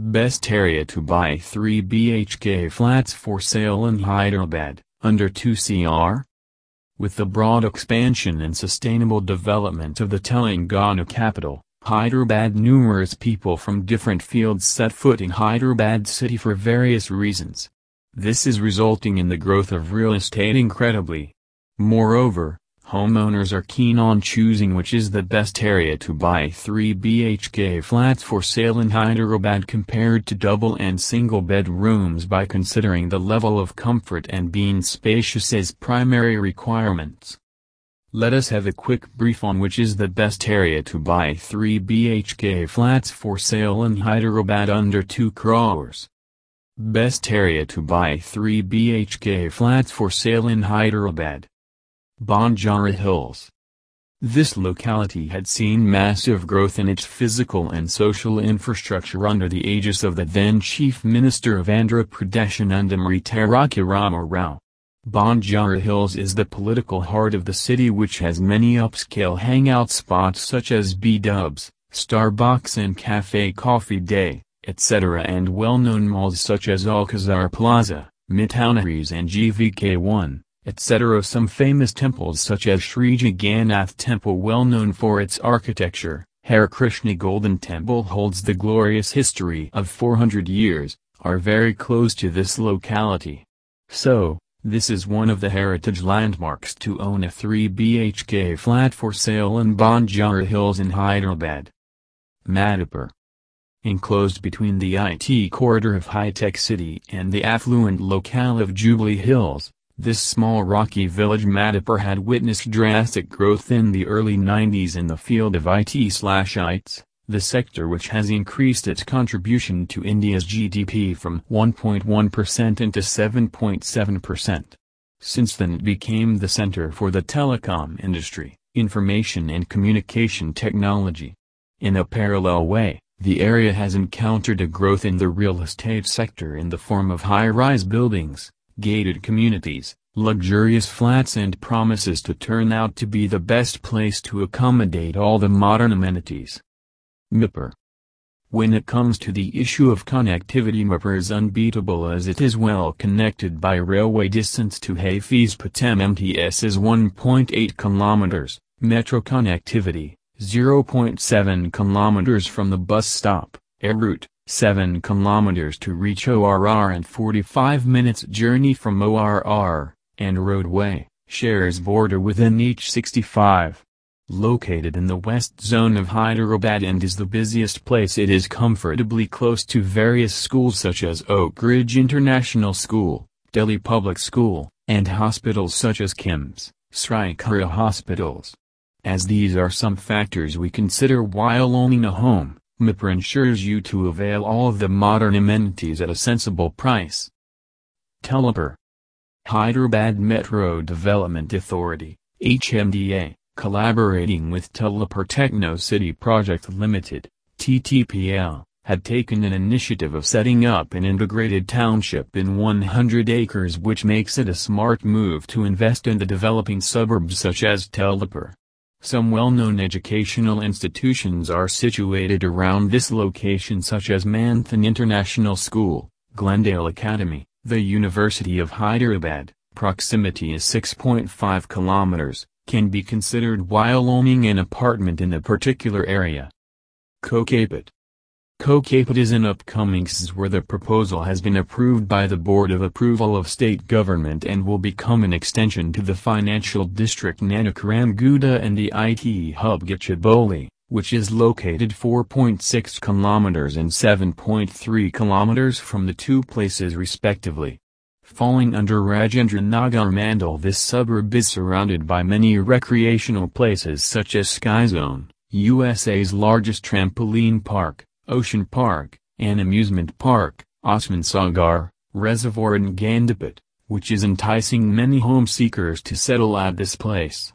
Best area to buy 3 BHK flats for sale in Hyderabad, under 2 CR? With the broad expansion and sustainable development of the Telangana capital, Hyderabad numerous people from different fields set foot in Hyderabad city for various reasons. This is resulting in the growth of real estate incredibly. Moreover, Homeowners are keen on choosing which is the best area to buy 3 BHK flats for sale in Hyderabad compared to double and single bedrooms by considering the level of comfort and being spacious as primary requirements. Let us have a quick brief on which is the best area to buy 3 BHK flats for sale in Hyderabad under 2 crores. Best area to buy 3 BHK flats for sale in Hyderabad. Banjara Hills. This locality had seen massive growth in its physical and social infrastructure under the aegis of the then Chief Minister of Andhra Pradesh Nandamuri Taraka Rama Rao. Banjara Hills is the political heart of the city which has many upscale hangout spots such as B-Dubs, Starbucks and Cafe Coffee Day, etc. and well-known malls such as Alcazar Plaza, Mitounaries and GVK1 etc. Some famous temples such as Sri Jagannath Temple well known for its architecture, Hare Krishna Golden Temple holds the glorious history of 400 years, are very close to this locality. So, this is one of the heritage landmarks to own a 3 BHK flat for sale in Banjara Hills in Hyderabad. Madhapur Enclosed between the IT corridor of high-tech city and the affluent locale of Jubilee Hills, this small rocky village Madhapur had witnessed drastic growth in the early 90s in the field of IT/ITES, the sector which has increased its contribution to India's GDP from 1.1% into 7.7%. Since then it became the center for the telecom industry, information and communication technology. In a parallel way, the area has encountered a growth in the real estate sector in the form of high-rise buildings, gated communities, luxurious flats and promises to turn out to be the best place to accommodate all the modern amenities. Miyapur When it comes to the issue of connectivity Miyapur is unbeatable as it is well connected by railway distance to Hafeezpet MMTS is 1.8 kilometers, metro connectivity, 0.7 kilometers from the bus stop, air route, 7 kilometers to reach ORR and 45 minutes journey from ORR, and roadway, shares border within NH65. Located in the west zone of Hyderabad and is the busiest place it is comfortably close to various schools such as Oak Ridge International School, Delhi Public School, and hospitals such as KIMS, Srikara Hospitals. As these are some factors we consider while owning a home, Miyapur ensures you to avail all the modern amenities at a sensible price. Tellapur Hyderabad Metro Development Authority, HMDA, collaborating with Tellapur Techno City Project Limited, TTPL, had taken an initiative of setting up an integrated township in 100 acres which makes it a smart move to invest in the developing suburbs such as Tellapur. Some well-known educational institutions are situated around this location such as Manthan International School, Glendale Academy, the University of Hyderabad, proximity is 6.5 kilometers, can be considered while owning an apartment in a particular area. Kokapet Kokapet is an upcoming SZ where the proposal has been approved by the Board of Approval of State Government and will become an extension to the financial district Nanakaramguda and the IT hub Gachibowli, which is located 4.6 kilometers and 7.3 kilometers from the two places respectively. Falling under Rajendra Nagar Mandal this suburb is surrounded by many recreational places such as Skyzone, USA's largest trampoline park, Ocean Park, an amusement park, Osman Sagar, Reservoir and Gandipet, which is enticing many home seekers to settle at this place.